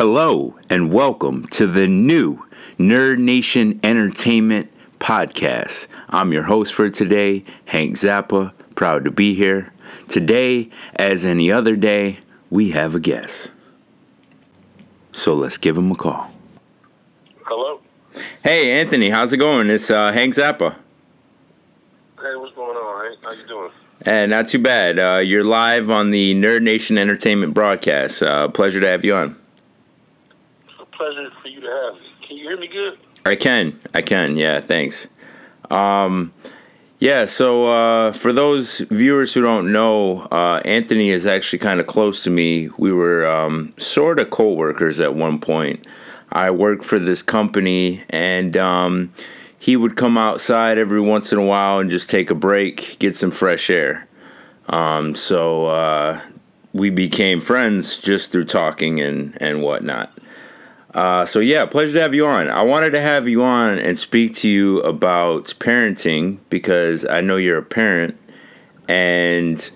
Hello and welcome to the new Nerd Nation Entertainment podcast. I'm your host for today, Hank Zappa. Proud to be here. Today, as any other day, we have a guest. So let's give him a call. Hello. Hey, Anthony, how's it going? It's uh, Hank Zappa. Hey, what's going on? Hank? How you doing? And not too bad. Uh, you're live on the Nerd Nation Entertainment broadcast. Uh, pleasure to have you on. Pleasure for you to have. Can you hear me good? I can. I can. Yeah, thanks. Um, yeah, so uh, for those viewers who don't know, uh, Anthony is actually kind of close to me. We were um, sort of co workers at one point. I worked for this company, and um, he would come outside every once in a while and just take a break, get some fresh air. Um, so uh, we became friends just through talking and, and whatnot. Uh, so yeah, pleasure to have you on. I wanted to have you on and speak to you about parenting because I know you're a parent and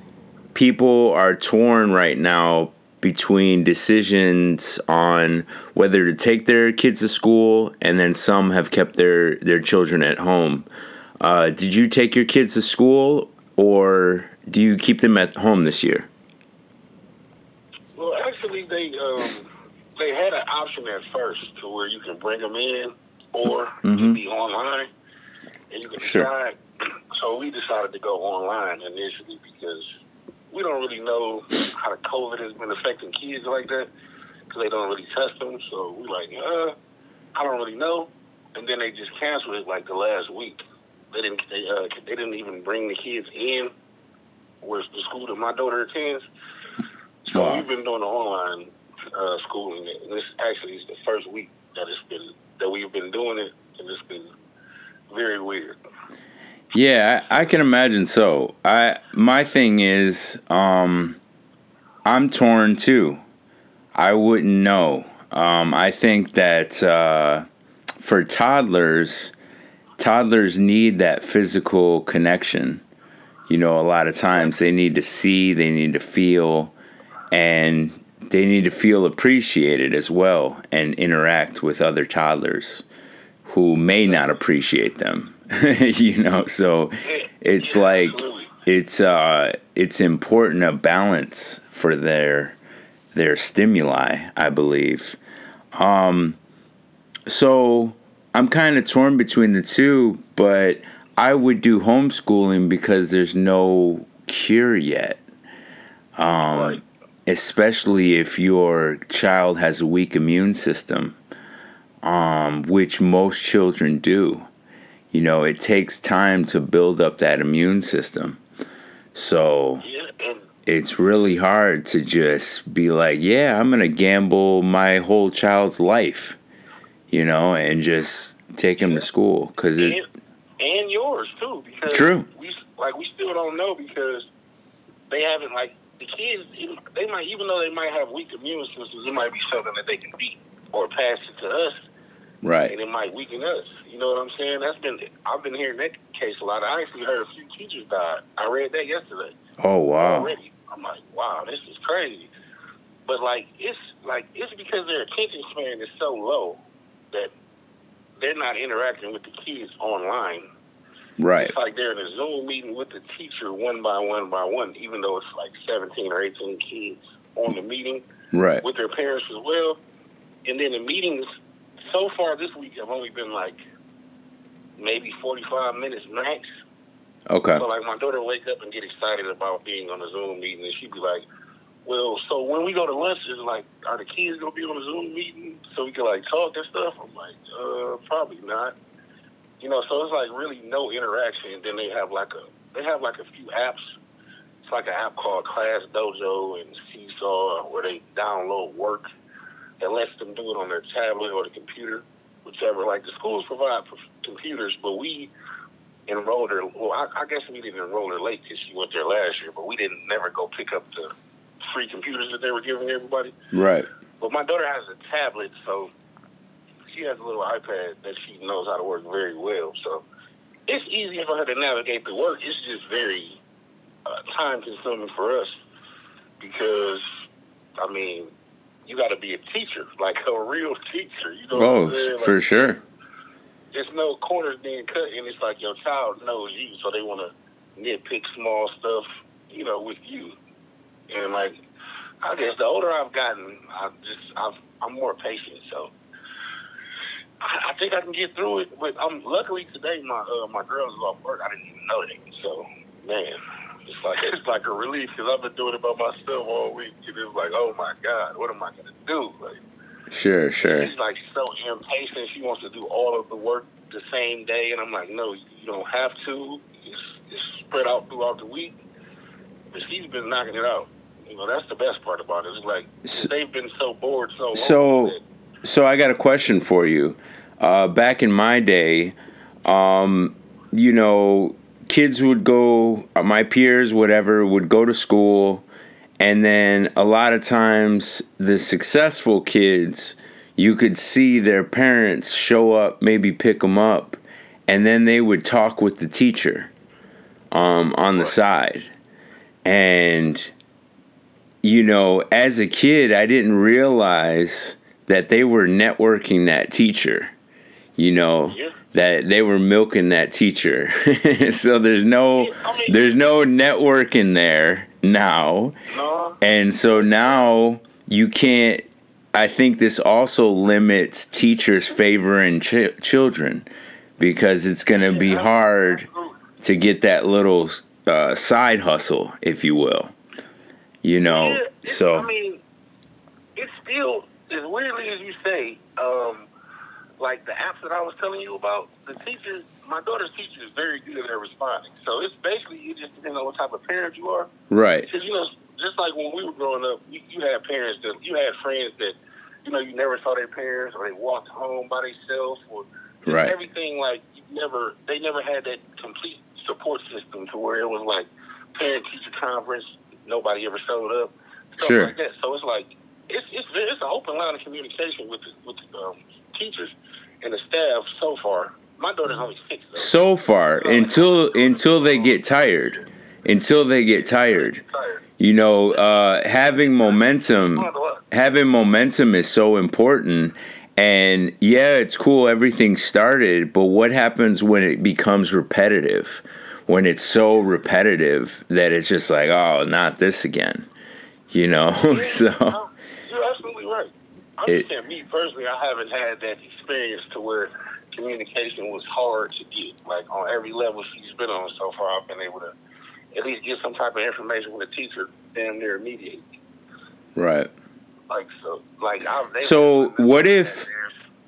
people are torn right now between decisions on whether to take their kids to school and then some have kept their their children at home. Uh, did you take your kids to school or do you keep them at home this year? Well, actually, they um, they had an option at first to where you can bring them in or you can be online and you can Sure. decide. So we decided to go online initially because we don't really know how the COVID has been affecting kids like that because they don't really test them. So we like, uh, I don't really know. And then they just canceled it like the last week. They didn't. They uh, they didn't even bring the kids in. Where's the school that my daughter attends? So Wow. we've been doing the online uh, schooling. This actually is the first week that it's been that we've been doing it, and it's been very weird. Yeah, I, I can imagine so. I my thing is, um, I'm torn too. I wouldn't know. Um, I think that uh, for toddlers, toddlers need that physical connection. You know, a lot of times they need to see, they need to feel, and they need to feel appreciated as well and interact with other toddlers who may not appreciate them. you know, so it's like it's uh it's important a balance for their their stimuli, I believe. Um so I'm kind of torn between the two, but I would do homeschooling because there's no cure yet. Um Right. Especially if your child has a weak immune system, um, which most children do. You know, it takes time to build up that immune system. So it's really hard to just be like, yeah, I'm going to gamble my whole child's life, you know, and just take him to school. Because it, and, and yours too, because True. We like we still don't know because they haven't like the kids. even- They might even though they might have weak immune systems, it might be something that they can beat or pass it to us, right. and it might weaken us. You know what I'm saying? That's been I've been hearing that case a lot. I actually heard a few teachers died. I read that yesterday Oh, wow. already. I'm like, wow, this is crazy. But like, it's like it's because their attention span is so low that they're not interacting with the kids online. Right. It's like they're in a Zoom meeting with the teacher one by one by one, even though it's like 17 or 18 kids on the meeting Right. with their parents as well. And then the meetings so far this week have only been like maybe 45 minutes max. Okay. So like my daughter wake up and get excited about being on a Zoom meeting, and she'd be like, "Well, so when we go to lunch, is like, are the kids gonna be on a Zoom meeting so we can like talk and stuff?" I'm like, "Uh, probably not." You know, so it's like really no interaction. Then they have like a they have like a few apps. It's like an app called Class Dojo and Seesaw where they download work that lets them do it on their tablet or the computer, whichever. Like the schools provide for computers, but we enrolled her. Well, I, I guess we didn't enroll her late because she went there last year, but we didn't never go pick up the free computers that they were giving everybody. Right. But my daughter has a tablet, so she has a little iPad that she knows how to work very well. So it's easy for her to navigate the work. It's just very uh, time consuming for us because, I mean, you got to be a teacher, like a real teacher. You know oh, what I'm saying? Like, for sure. There's no corners being cut, and it's like your child knows you, so they want to nitpick small stuff, you know, with you. And like, I guess the older I've gotten, I just I've, I'm more patient, so. I I think I can get through it, but I'm luckily today my uh, my girl is off work. I didn't even know that, so man, it's like it's like a relief because I've been doing it by myself all week, and it's like, oh my god, what am I gonna do? Like, Sure, sure. she's like so impatient. She wants to do all of the work the same day, and I'm like, no, you don't have to. It's, it's spread out throughout the week. But she's been knocking it out. You know, that's the best part about it. It's like they've been so bored so long. So- that- So I got a question for you. Uh, back in my day, um, you know, kids would go, uh, my peers, whatever, would go to school, and then a lot of times the successful kids, you could see their parents show up, maybe pick them up, and then they would talk with the teacher um, on the side. And, you know, as a kid, I didn't realize that they were networking that teacher, you know, Yeah. that they were milking that teacher. so there's no, there's no networking there now. no, And so now you can't. I think this also limits teachers favoring ch- children because it's going to be hard to get that little uh, side hustle, if you will. You know, Yeah, so I mean, it's still as weirdly as you say. Um, like the apps that I was telling you about, the teachers, my daughter's teacher is very good at responding. So it's basically you just depends on what type of parent you are. right, Because you know, just like when we were growing up, you, you had parents that you had friends that you know you never saw their parents or they walked home by themselves or Right. everything like you never they never had that complete support system to where it was like parent teacher conference nobody ever showed up stuff Sure. like that so it's like it's it's it's an open line of communication with the, with the um, teachers and the staff so far my daughter's only six though so far until until they get tired, until they get tired. Tired. You know, uh, having momentum. I don't know what. having momentum is so important. And yeah, it's cool everything started, but what happens when it becomes repetitive? When it's so repetitive that it's just like, oh, not this again. You know? so No, You're absolutely right. I'm It- saying, me personally, I haven't had that experience to where communication was hard to get. Like on every level she's been on so far, I've been able to at least get some type of information with a teacher damn near immediately. right. Like so, like I've. So, what if-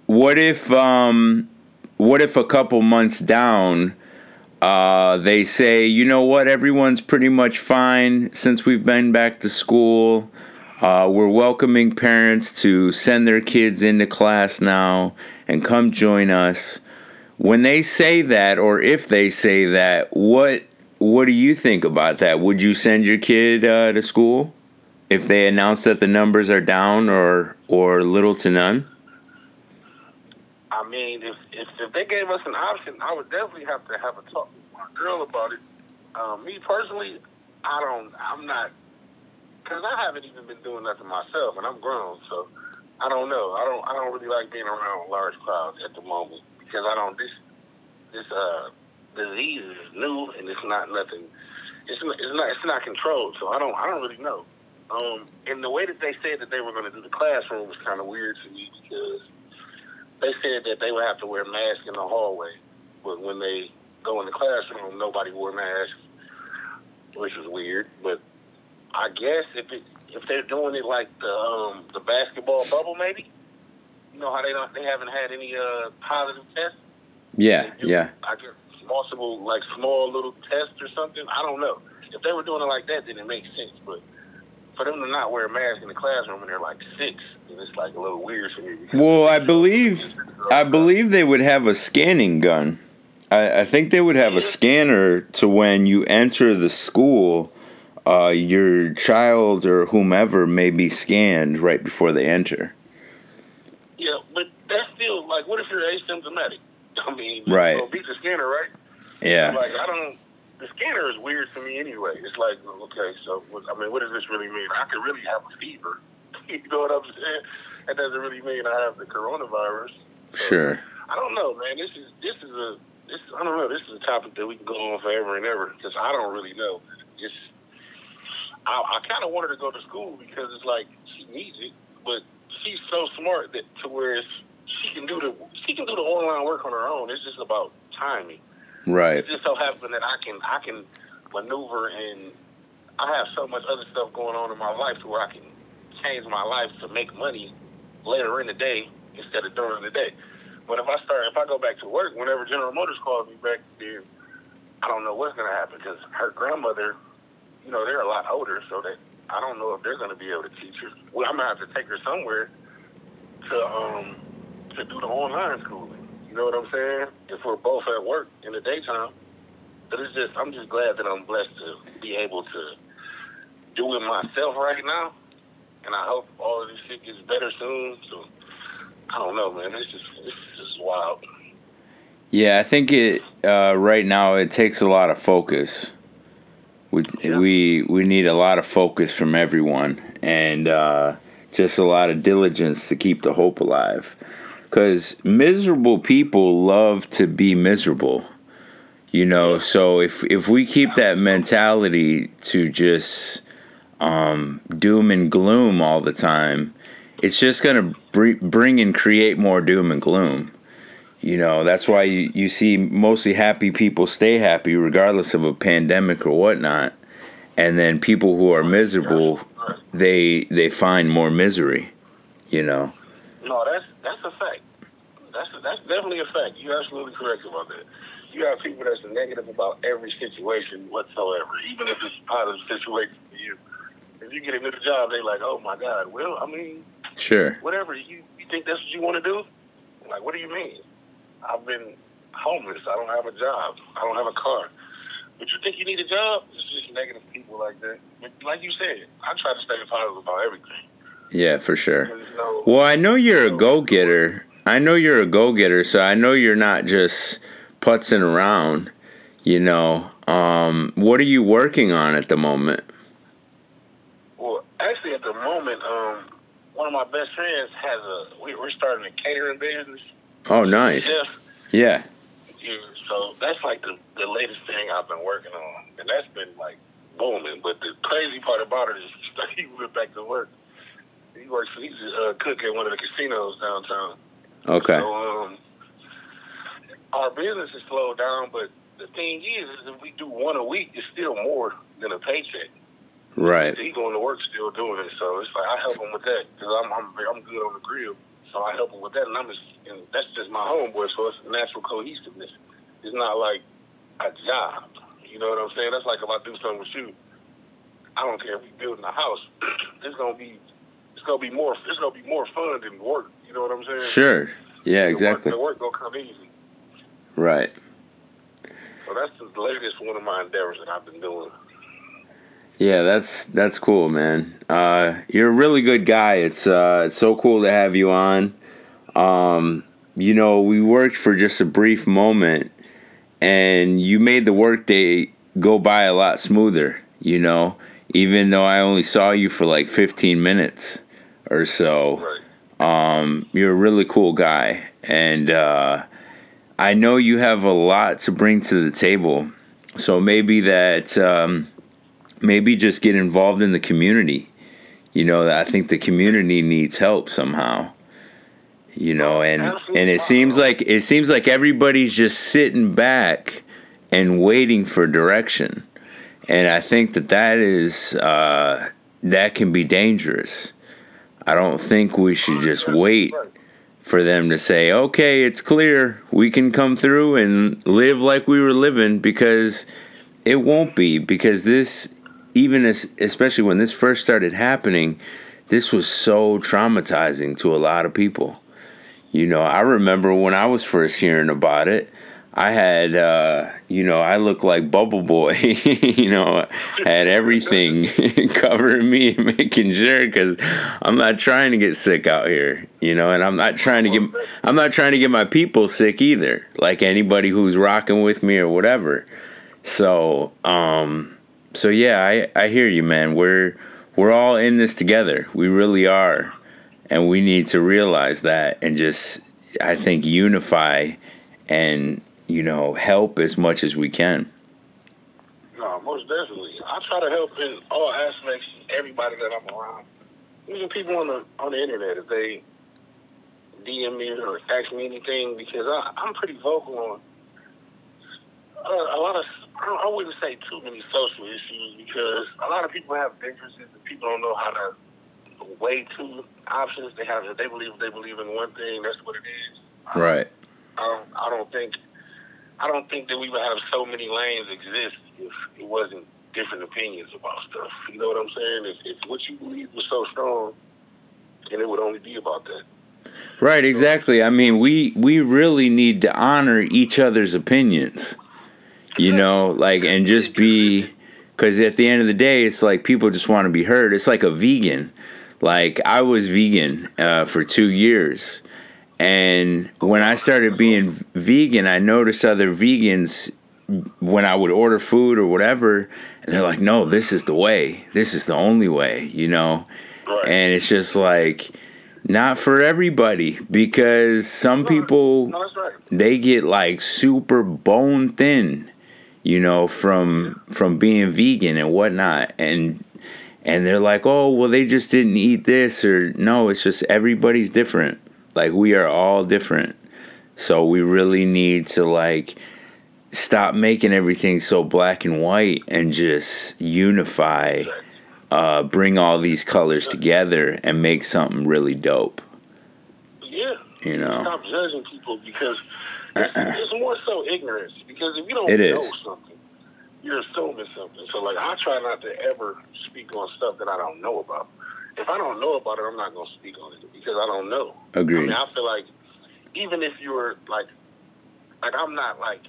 What if um what if a couple months down uh they say, "You know what? Everyone's pretty much fine since we've been back to school. Uh, we're welcoming parents to send their kids into class now and come join us." When they say that or if they say that, what what do you think about that? Would you send your kid uh, to school if they announce that the numbers are down or or little to none? I mean, if, if if they gave us an option, I would definitely have to have a talk with my girl about it. Um, me personally, I don't. I'm not because I haven't even been doing nothing myself, and I'm grown, so I don't know. I don't. I don't really like being around large crowds at the moment because I don't. This this uh disease is new and it's not nothing. It's it's not it's not controlled, so I don't I don't really know. Um, and the way that they said that they were going to do the classroom was kind of weird to me because they said that they would have to wear masks in the hallway, but when they go in the classroom, nobody wore masks, which was weird. But I guess if it if they're doing it like the um, the basketball bubble, maybe you know how they don't they haven't had any uh, positive tests. Yeah, yeah. I guess possible like small little tests or something. I don't know. If they were doing it like that, then it makes sense. But for them to not wear a mask in the classroom and they're like six, then it's like a little weird for me. Well, I believe I believe they would have a scanning gun. I, I think they would have a scanner to when you enter the school, uh, your child or whomever may be scanned right before they enter. Yeah, but that's still like, what if you're asymptomatic? I mean, Right. So beat the scanner, right? Yeah, Like I don't. The scanner is weird to me anyway. It's like, okay, so what, I mean, what does this really mean? I could really have a fever you know what I'm saying? That doesn't really mean I have the coronavirus. So, sure. I don't know, man. This is this is a this I don't know. This is a topic that we can go on forever and ever because I don't really know. It's I, I kind of want her to go to school because it's like she needs it, but she's so smart that to where it's, she can do the she can do the online work on her own. It's just about timing. Right. It just so happens that I can I can maneuver and I have so much other stuff going on in my life to where I can change my life to make money later in the day instead of during the day. But if I start, if I go back to work, whenever General Motors calls me back, then I don't know what's going to happen because her grandmother, you know, they're a lot older, so that I don't know if they're going to be able to teach her. Well, I'm going to have to take her somewhere to um to do the online schooling. You know what I'm saying? If we're both at work in the daytime. But it's just, I'm just glad that I'm blessed to be able to do it myself right now. And I hope all of this shit gets better soon. So I don't know, man. It's just it's just wild. Yeah, I think it uh, right now it takes a lot of focus. We yeah. we we need a lot of focus from everyone, and uh, just a lot of diligence to keep the hope alive. Because miserable people love to be miserable, you know. So if if we keep that mentality to just um, doom and gloom all the time, it's just going to br- bring and create more doom and gloom. You know, that's why you, you see mostly happy people stay happy regardless of a pandemic or whatnot. And then people who are miserable, they they find more misery, you know. No, that's that's a fact. That's a, that's definitely a fact. You're absolutely correct about that. You have people that's negative about every situation whatsoever, even if it's a positive situation for you. If you get a good job, they're like, oh my God. Well, I mean, Sure. Whatever. You, you think that's what you want to do? Like, what do you mean? I've been homeless. I don't have a job. I don't have a car. But you think you need a job? It's just negative people like that. But like you said, I try to stay positive about everything. Yeah, for sure. No, well, I know you're a go getter. I know you're a go getter, so I know you're not just putzing around. You know, um, what are you working on at the moment? Well, actually, at the moment, um, one of my best friends has a. We, are starting a catering business. Oh, nice. Yeah. yeah. So that's like the the latest thing I've been working on, and that's been like booming. But the crazy part about it is he went back to work. He works. He's a uh, cook at one of the casinos downtown. Okay. So um, our business is slowed down, but the thing is, is if we do one a week, it's still more than a paycheck. Right. He going to work still doing it, so it's like I help him with that because I'm I'm I'm good on the grill, so I help him with that, and I'm just and that's just my homeboy, so it's natural cohesiveness. It's not like a job. You know what I'm saying? That's like if I do something with you, I don't care if we building a house. it's gonna be it's gonna be more it's gonna be more fun than work. You know what I'm saying? Sure. Yeah, the exactly. Work, the work gonna come easy. Right. So that's the latest one of my endeavors that I've been doing. Yeah, that's that's cool, man. Uh, you're a really good guy. It's uh, it's so cool to have you on. Um, you know, we worked for just a brief moment, and you made the workday go by a lot smoother. You know, even though I only saw you for like 15 minutes or so. Right. Um, you're a really cool guy, and uh, I know you have a lot to bring to the table. So maybe that. Um, maybe just get involved in the community. You know, I think the community needs help somehow. You know, and and it seems like it seems like everybody's just sitting back and waiting for direction. And I think that that is uh, that can be dangerous. I don't think we should just wait for them to say, "Okay, it's clear. We can come through and live like we were living," because it won't be. Because this even as especially when this first started happening, this was so traumatizing to a lot of people. You know, I remember when I was first hearing about it, I had, uh, you know, I looked like Bubble Boy, you know, had everything covering me and making sure because I'm not trying to get sick out here, you know, and I'm not trying to get, I'm not trying to get my people sick either, like anybody who's rocking with me or whatever. So, um, so yeah, I, I hear you, man. We're we're all in this together. We really are. And we need to realize that and just, I think, unify and, you know, help as much as we can. No, most definitely. I try to help in all aspects, everybody that I'm around. Even people on the on the internet, if they DM me or ask me anything, because I, I'm pretty vocal on uh, a lot of I wouldn't say too many social issues because a lot of people have differences and people don't know how to weigh two options. They have they believe they believe in one thing. That's what it is. Um, right. I don't. I don't think. I don't think that we would have so many lanes exist if it wasn't different opinions about stuff. You know what I'm saying? If, if what you believe was so strong, then it would only be about that. Right. Exactly. I mean, we we really need to honor each other's opinions you know, like and just be because at the end of the day, it's like people just want to be heard. It's like a vegan. Like I was vegan uh, for two years, and when I started being vegan, I noticed other vegans when I would order food or whatever, and they're like, "No, this is the way. This is the only way," you know. Right. And it's just like not for everybody because some people no, right. they get like super bone thin you know, from from being vegan and whatnot, and and they're like, oh, well, they just didn't eat this, or no, it's just everybody's different. Like we are all different, so we really need to like stop making everything so black and white and just unify, uh, bring all these colors together and make something really dope. Yeah, you know, stop judging people because it's more so ignorance because if you don't it know is. something, you're assuming something. So like I try not to ever speak on stuff that I don't know about. If I don't know about it, I'm not gonna speak on it because I don't know. Agree. I mean, I feel like even if you're like, like I'm not like,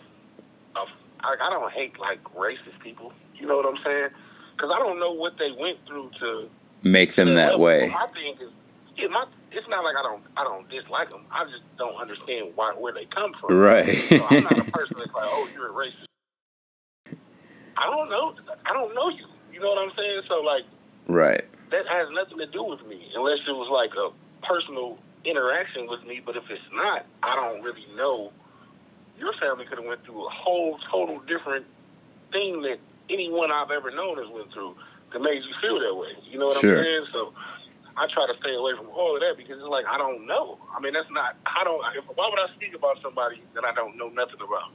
like I don't hate like racist people. You know what I'm saying? Because I don't know what they went through to make them that level. way. My thing is, yeah, my it's not like I don't I don't dislike them. I just don't understand why where they come from. Right. so I'm not a person that's like, oh, you're a racist. I don't know. I don't know you. You know what I'm saying? So like, right. That has nothing to do with me, unless it was like a personal interaction with me. But if it's not, I don't really know. Your family could have went through a whole total different thing that anyone I've ever known has went through that made you feel that way. You know what sure. I'm saying? So I try to stay away from all of that because it's like I don't know. I mean, that's not. I don't. Why would I speak about somebody that I don't know nothing about?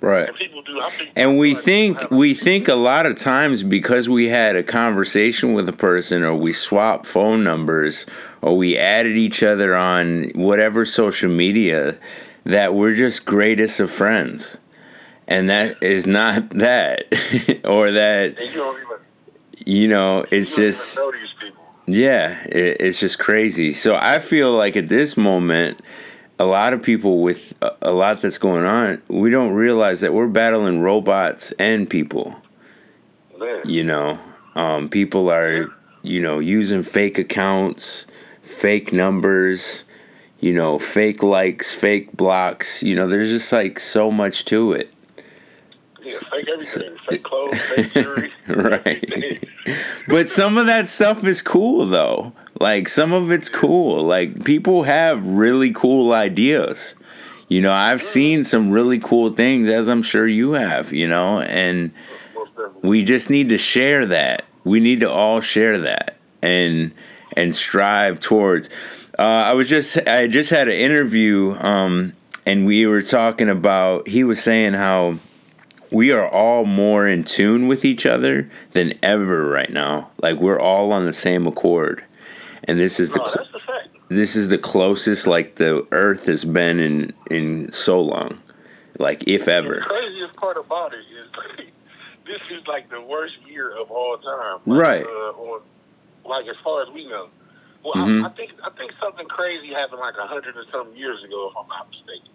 Right. And people do. I think and we think we think a lot of times because we had a conversation with a person, or we swapped phone numbers, or we added each other on whatever social media, that we're just greatest of friends, and that is not that, or that. You, you, know, it's just. Know yeah, it, it's just crazy. So I feel like at this moment, a lot of people with a, a lot that's going on, we don't realize that we're battling robots and people. You know, um, people are, you know, using fake accounts, fake numbers, you know, fake likes, fake blocks. You know, there's just like so much to it. Yeah, fake everything, fake clothes, fake jewelry. right. But some of that stuff is cool though. Like some of it's cool. Like people have really cool ideas. You know, I've seen some really cool things as I'm sure you have, you know, and we just need to share that. We need to all share that and and strive towards uh, I was just I just had an interview um, and we were talking about he was saying how we are all more in tune with each other than ever right now. Like we're all on the same accord, and this is the, cl- the this is the closest like the Earth has been in in so long, like if ever. The craziest part about it is this is like the worst year of all time. Like, right. Uh, on, like as far as we know. Well, mm-hmm. I, I, think I think something crazy happened like a hundred or something years ago, if I'm not mistaken.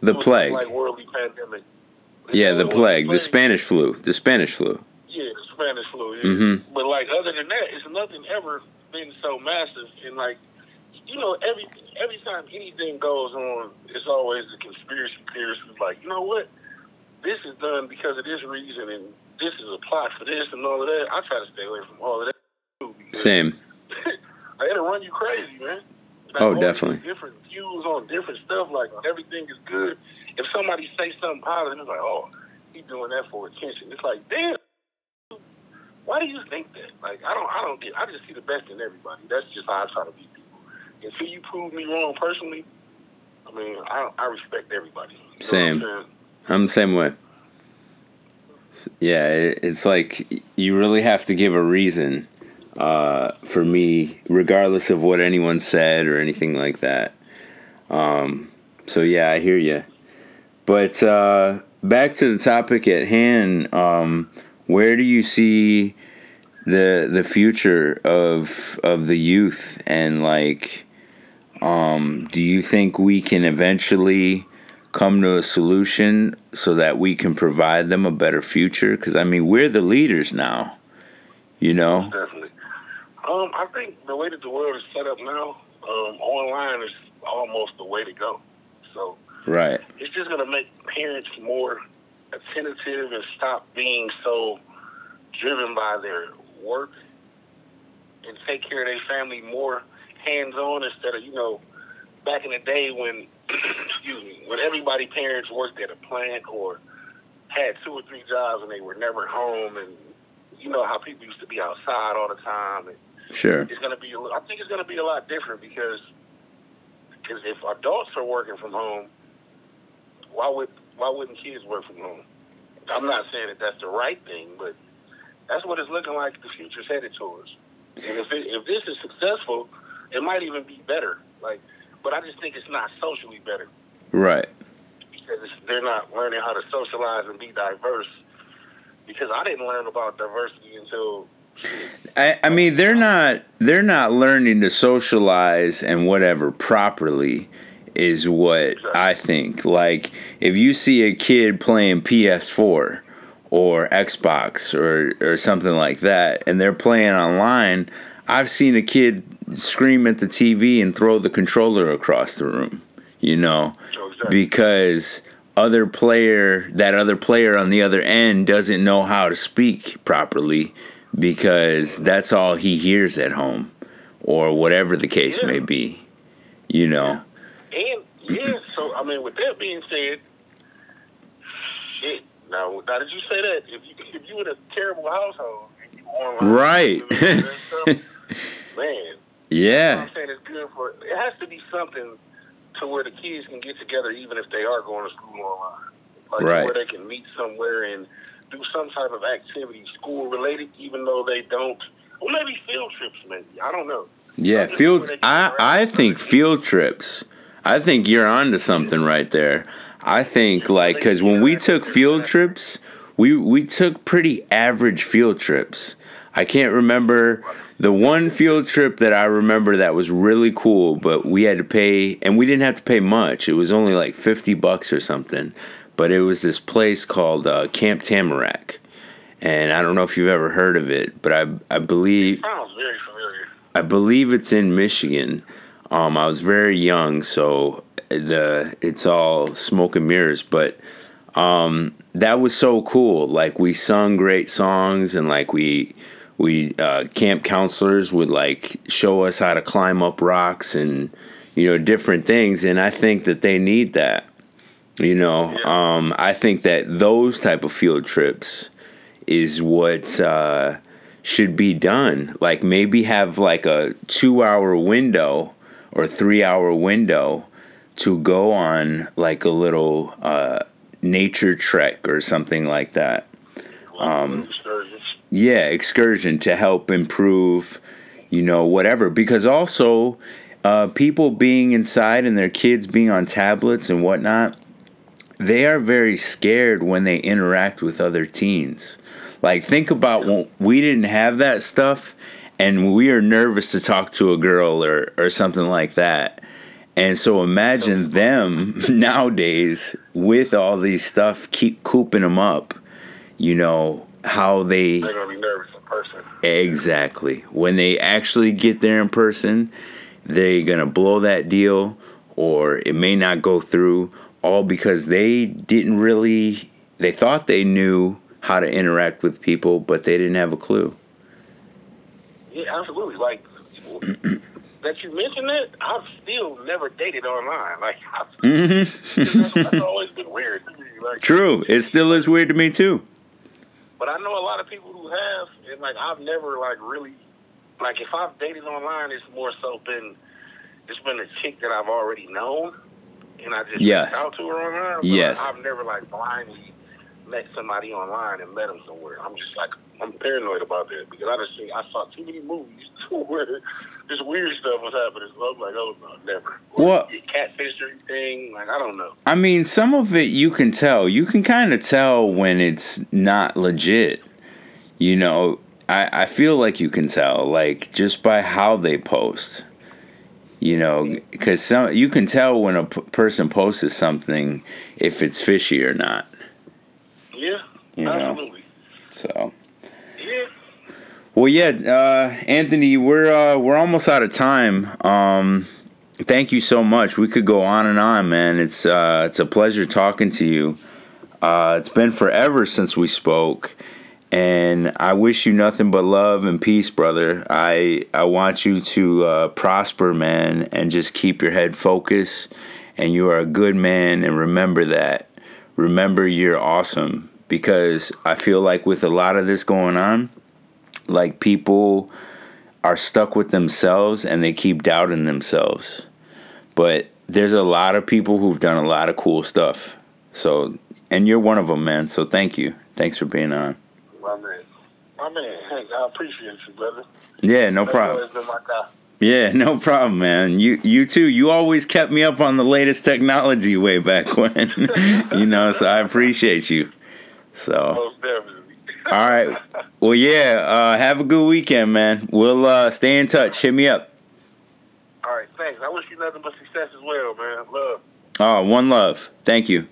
The plague, like worldly pandemic yeah, the plague, the Spanish flu, the Spanish flu. Yeah, the Spanish flu. Yeah. Mm-hmm. But like other than that, it's nothing ever been so massive. And like, you know, every every time anything goes on, it's always the conspiracy theorists who's like, you know what, this is done because of this reason, and this is a plot for this and all of that. I try to stay away from all of that too. Same. it'll run you crazy, man. Like, Oh, definitely. Different views on different stuff. Like everything is good. If somebody say something positive, it's like, oh, he doing that for attention. It's like, damn. Why do you think that? Like, I don't, I don't get. I just see the best in everybody. That's just how I try to be people. Until you prove me wrong personally, I mean, I, I respect everybody. You Same. I'm? I'm the same way. Yeah, it's like you really have to give a reason uh, for me, regardless of what anyone said or anything like that. Um, so yeah, I hear you. But uh, back to the topic at hand, um, where do you see the the future of of the youth and like um, do you think we can eventually come to a solution so that we can provide them a better future because i mean we're the leaders now you know Definitely. Um, I think the way that the world is set up now, um, online is almost the way to go. So right it's just going to make parents more attentive and stop being so driven by their work and take care of their family more hands on instead of, you know, back in the day when, excuse me, when everybody parents worked at a plant or had two or three jobs and they were never home and you know how people used to be outside all the time and sure it's going to be. I think it's going to be a lot different because because if adults are working from home, why would why wouldn't kids work from home? I'm not saying that that's the right thing, but that's what it's looking like. The future's headed towards. And if it, if this is successful, it might even be better. Like, but I just think it's not socially better right because it's, they're not learning how to socialize and be diverse. Because I didn't learn about diversity until I, I mean they're not they're not learning to socialize and whatever properly is what I think. Like if you see a kid playing PS4 or Xbox or or something like that and they're playing online, I've seen a kid scream at the TV and throw the controller across the room, you know, oh, exactly. because other player that other player on the other end doesn't know how to speak properly because that's all he hears at home or whatever the case may be you know And yeah, so I mean, with that being said, shit. Now, now did you say that if you if you in a terrible household and you online, Right. stuff, man, yeah I'm saying it's good for. It has to be something to where the kids can get together, even if they are going to school online, like Right. where they can meet somewhere and do some type of activity, school related, even though they don't. Or maybe field trips, maybe I don't know. yeah field i i think field trips i think you're onto something right there i think like because when we took field trips we we took pretty average field trips i can't remember the one field trip that i remember that was really cool but we had to pay and we didn't have to pay much it was only like 50 bucks or something but it was this place called uh, camp tamarack and i don't know if you've ever heard of it but i i believe Sounds very familiar. I believe it's in Michigan. Um, I was very young, so the it's all smoke and mirrors. But um, that was so cool. Like we sung great songs, and like we we uh, camp counselors would like show us how to climb up rocks and you know different things. And I think that they need that. You know, um, I think that those type of field trips is what uh, should be done. Like maybe have like a two hour window or three hour window to go on like a little uh, nature trek or something like that. Um. Yeah, excursion to help improve, you know, whatever. Because also, uh, people being inside and their kids being on tablets and whatnot, they are very scared when they interact with other teens. Like, think about when we didn't have that stuff and we are nervous to talk to a girl or, or something like that. And so imagine them nowadays with all these stuff, keep cooping them up, you know, how they They're gonna be nervous in person. Exactly. When they actually get there in person, they're going to blow that deal or it may not go through all because they didn't really they thought they knew how to interact with people but they didn't have a clue. Yeah, absolutely. Like that you mentioned it, I've still never dated online. Like I've, Mm-hmm. that's, that's always been weird to me. Like True. It still is weird to me too. But I know a lot of people who have, and like I've never like really, like if I've dated online, it's more so been, it's been a chick that I've already known, and I just Yes. reached out to her online. But Yes. I've never like blindly met somebody online and met them somewhere. I'm just like I'm paranoid about that because I just see I saw too many movies where this weird stuff was happening. So I'm like, oh no, never. What? catfish or anything? Like I don't know. I mean, some of it you can tell. You can kind of tell when it's not legit. You know, I, I feel like you can tell, like just by how they post. You know, because some you can tell when a p- person posts something if it's fishy or not. Yeah, You know. absolutely. So. Well, yeah, uh, Anthony, we're uh, we're almost out of time. Um, thank you so much. We could go on and on, man. It's uh, it's a pleasure talking to you. Uh, it's been forever since we spoke, and I wish you nothing but love and peace, brother. I I want you to uh, prosper, man, and just keep your head focused. And you are a good man, and remember that. Remember, you're awesome because I feel like with a lot of this going on, like people are stuck with themselves and they keep doubting themselves. But there's a lot of people who've done a lot of cool stuff. So, and you're one of them, man. So thank you. Thanks for being on. My man. My man. I appreciate you, brother. Yeah, no That's problem. always been my guy. Yeah, no problem, man. You you too. You always kept me up on the latest technology way back when. you know, so I appreciate you. So, Most definitely. All right. Well, yeah. Uh, have a good weekend, man. We'll uh, stay in touch. Hit me up. All right, thanks. I wish you nothing but success as well, man. Love. Oh, one love. Thank you.